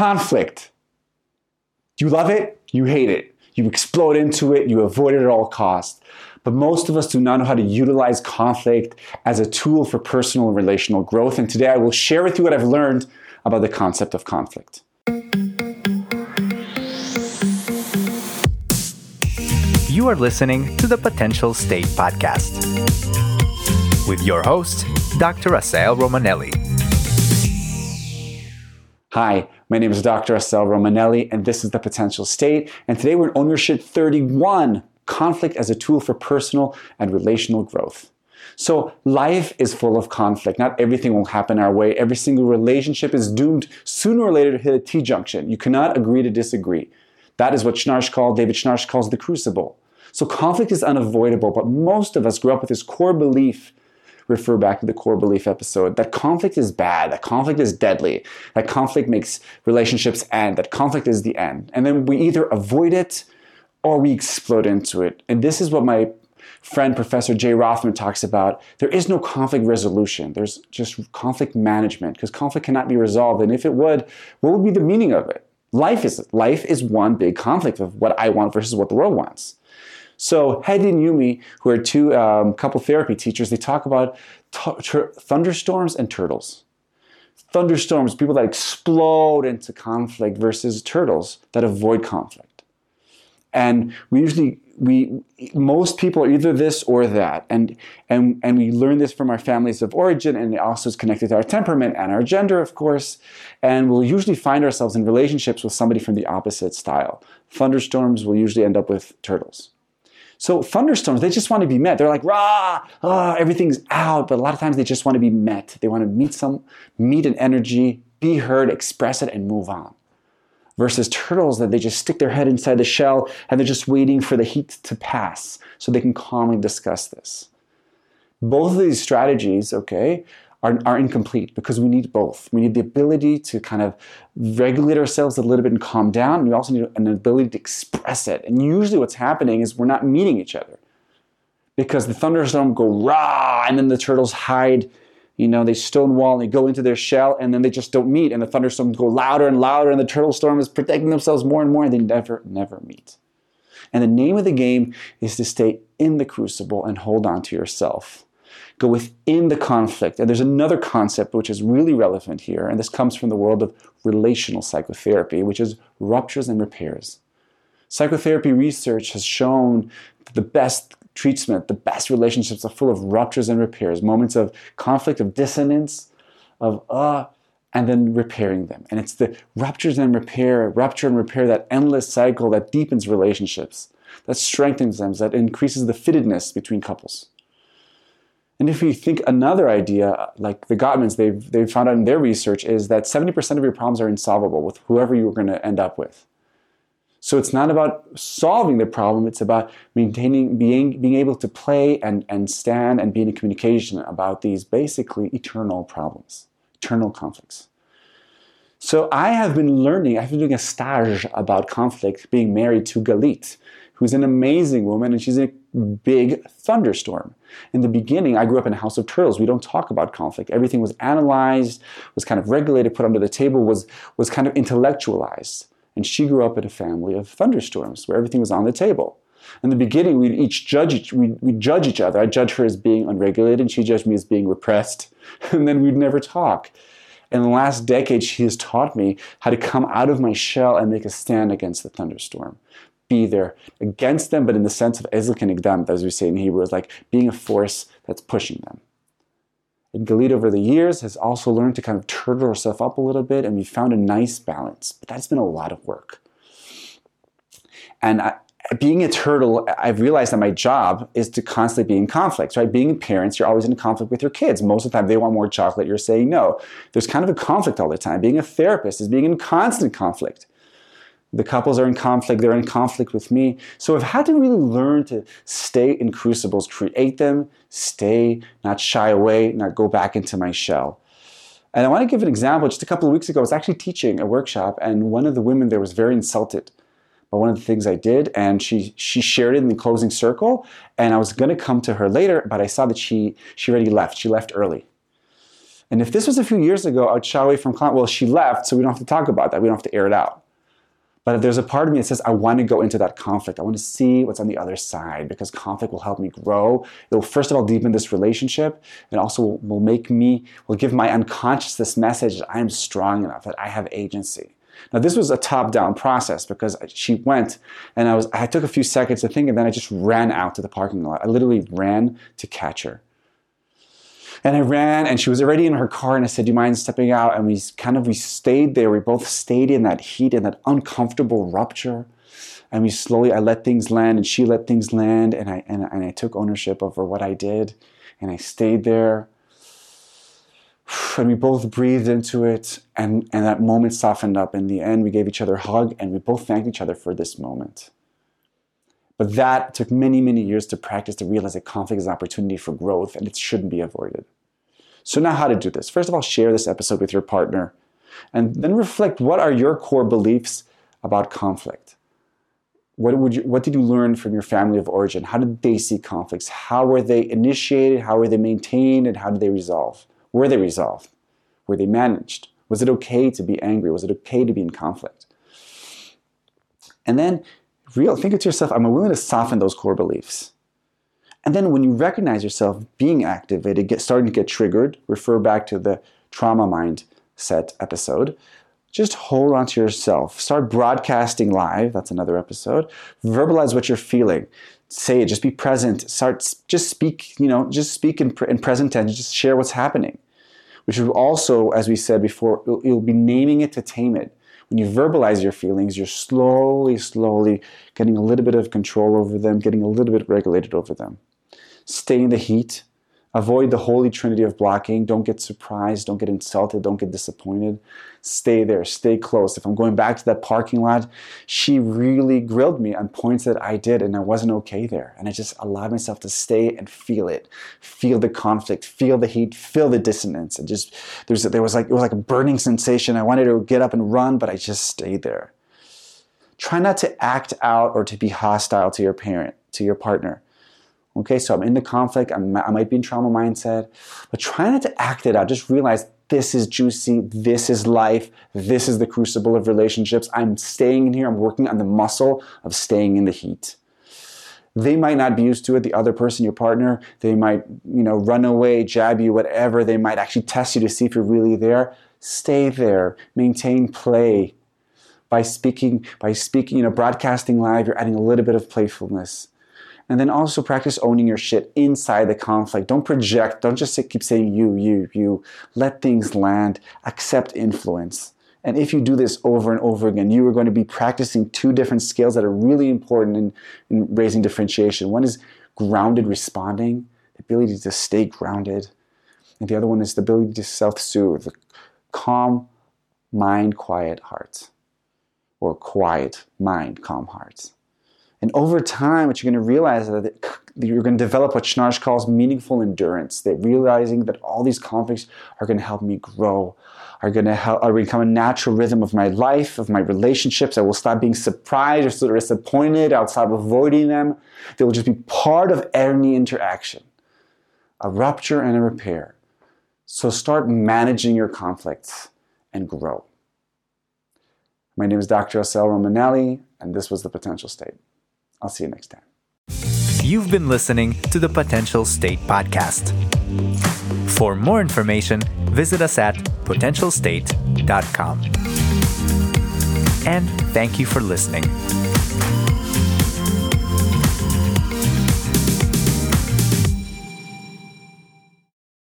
conflict. You love it, you hate it. You explode into it, you avoid it at all costs. But most of us do not know how to utilize conflict as a tool for personal and relational growth. And today I will share with you what I've learned about the concept of conflict. You are listening to the Potential State Podcast with your host, Dr. Asael Romanelli. Hi, my name is Dr. Asael Romanelli, and this is The Potential State. And today we're in Ownership 31 Conflict as a Tool for Personal and Relational Growth. So, life is full of conflict. Not everything will happen our way. Every single relationship is doomed sooner or later to hit a T junction. You cannot agree to disagree. That is what Schnarch called, David Schnarch calls the crucible. So, conflict is unavoidable, but most of us grew up with this core belief refer back to the core belief episode that conflict is bad, that conflict is deadly, that conflict makes relationships end, that conflict is the end. And then we either avoid it or we explode into it. And this is what my friend Professor Jay Rothman talks about. There is no conflict resolution. There's just conflict management because conflict cannot be resolved. And if it would, what would be the meaning of it? Life is life is one big conflict of what I want versus what the world wants. So Hedy and Yumi, who are two um, couple therapy teachers, they talk about t- thunderstorms and turtles. Thunderstorms, people that explode into conflict versus turtles that avoid conflict. And we usually we most people are either this or that and and and we learn this from our families of origin and it also is connected to our temperament and our gender of course and we'll usually find ourselves in relationships with somebody from the opposite style thunderstorms will usually end up with turtles so thunderstorms, they just want to be met. They're like, rah, ah, everything's out. But a lot of times they just want to be met. They want to meet some, meet an energy, be heard, express it, and move on. Versus turtles that they just stick their head inside the shell and they're just waiting for the heat to pass so they can calmly discuss this. Both of these strategies, okay, are, are incomplete because we need both. We need the ability to kind of regulate ourselves a little bit and calm down. And we also need an ability to express it. And usually what's happening is we're not meeting each other because the thunderstorm go rah, and then the turtles hide. You know, they stonewall and they go into their shell, and then they just don't meet. And the thunderstorms go louder and louder, and the turtle storm is protecting themselves more and more, and they never, never meet. And the name of the game is to stay in the crucible and hold on to yourself go within the conflict. And there's another concept which is really relevant here, and this comes from the world of relational psychotherapy, which is ruptures and repairs. Psychotherapy research has shown that the best treatment, the best relationships are full of ruptures and repairs, moments of conflict, of dissonance, of uh, and then repairing them. And it's the ruptures and repair, rupture and repair, that endless cycle that deepens relationships, that strengthens them, that increases the fittedness between couples. And if you think another idea, like the Gottmans, they've, they've found out in their research, is that 70% of your problems are insolvable with whoever you're going to end up with. So it's not about solving the problem, it's about maintaining, being, being able to play and, and stand and be in communication about these basically eternal problems, eternal conflicts. So I have been learning, I've been doing a stage about conflict, being married to Galit, who's an amazing woman, and she's a big thunderstorm. In the beginning, I grew up in a house of turtles. We don't talk about conflict. Everything was analyzed, was kind of regulated, put under the table, was, was kind of intellectualized. And she grew up in a family of thunderstorms where everything was on the table. In the beginning, we'd each judge each, we'd, we'd judge each other. I judge her as being unregulated, and she judged me as being repressed. And then we'd never talk. In the last decade, she has taught me how to come out of my shell and make a stand against the thunderstorm be there against them, but in the sense of ezel kenegdam, as we say in Hebrew, is like being a force that's pushing them. And Galit over the years has also learned to kind of turtle herself up a little bit, and we found a nice balance. But that's been a lot of work. And I, being a turtle, I've realized that my job is to constantly be in conflict, right? Being a parents, you're always in conflict with your kids. Most of the time, they want more chocolate, you're saying no. There's kind of a conflict all the time. Being a therapist is being in constant conflict. The couples are in conflict, they're in conflict with me. So I've had to really learn to stay in crucibles, create them, stay, not shy away, not go back into my shell. And I want to give an example. Just a couple of weeks ago, I was actually teaching a workshop, and one of the women there was very insulted by one of the things I did, and she she shared it in the closing circle. And I was going to come to her later, but I saw that she she already left. She left early. And if this was a few years ago, I'd shy away from conflict. Well, she left, so we don't have to talk about that. We don't have to air it out. But there's a part of me that says, I want to go into that conflict. I want to see what's on the other side because conflict will help me grow. It will, first of all, deepen this relationship and also will make me, will give my unconscious this message that I am strong enough, that I have agency. Now, this was a top down process because she went and I, was, I took a few seconds to think and then I just ran out to the parking lot. I literally ran to catch her. And I ran and she was already in her car and I said, Do you mind stepping out? And we kind of we stayed there. We both stayed in that heat and that uncomfortable rupture. And we slowly I let things land and she let things land and I and, and I took ownership over what I did and I stayed there. And we both breathed into it and, and that moment softened up. In the end, we gave each other a hug and we both thanked each other for this moment. But that took many, many years to practice to realize that conflict is an opportunity for growth and it shouldn't be avoided. So, now how to do this? First of all, share this episode with your partner and then reflect what are your core beliefs about conflict? What, would you, what did you learn from your family of origin? How did they see conflicts? How were they initiated? How were they maintained? And how did they resolve? Were they resolved? Were they managed? Was it okay to be angry? Was it okay to be in conflict? And then real, think to yourself, I'm willing to soften those core beliefs? And then when you recognize yourself being activated, get, starting to get triggered, refer back to the trauma mindset episode. Just hold on to yourself. Start broadcasting live. That's another episode. Verbalize what you're feeling. Say it. Just be present. Start. Just speak. You know. Just speak in, in present tense. Just share what's happening. Which will also, as we said before, you'll be naming it to tame it when you verbalize your feelings, you're slowly, slowly getting a little bit of control over them, getting a little bit regulated over them. Stay in the heat. Avoid the holy trinity of blocking. Don't get surprised. Don't get insulted. Don't get disappointed. Stay there. Stay close. If I'm going back to that parking lot, she really grilled me on points that I did and I wasn't okay there. And I just allowed myself to stay and feel it. Feel the conflict, feel the heat, feel the dissonance. And just there's there was like it was like a burning sensation. I wanted to get up and run, but I just stayed there. Try not to act out or to be hostile to your parent, to your partner Okay, so I'm in the conflict, I'm, i might be in trauma mindset, but try not to act it out. Just realize this is juicy, this is life, this is the crucible of relationships. I'm staying in here, I'm working on the muscle of staying in the heat. They might not be used to it, the other person, your partner, they might, you know, run away, jab you, whatever. They might actually test you to see if you're really there. Stay there, maintain play. By speaking, by speaking, you know, broadcasting live, you're adding a little bit of playfulness and then also practice owning your shit inside the conflict. Don't project. Don't just keep saying you, you, you. Let things land. Accept influence. And if you do this over and over again, you are going to be practicing two different skills that are really important in, in raising differentiation. One is grounded responding, the ability to stay grounded. And the other one is the ability to self soothe, calm mind, quiet heart, or quiet mind, calm hearts. And over time, what you're going to realize is that you're going to develop what Schnarch calls meaningful endurance. That realizing that all these conflicts are going to help me grow, are going to help, are become a natural rhythm of my life, of my relationships. I will stop being surprised or sort of disappointed. I'll stop avoiding them. They will just be part of any interaction, a rupture and a repair. So start managing your conflicts and grow. My name is Dr. Asael Romanelli, and this was The Potential State. I'll see you next time. You've been listening to the Potential State Podcast. For more information, visit us at potentialstate.com. And thank you for listening.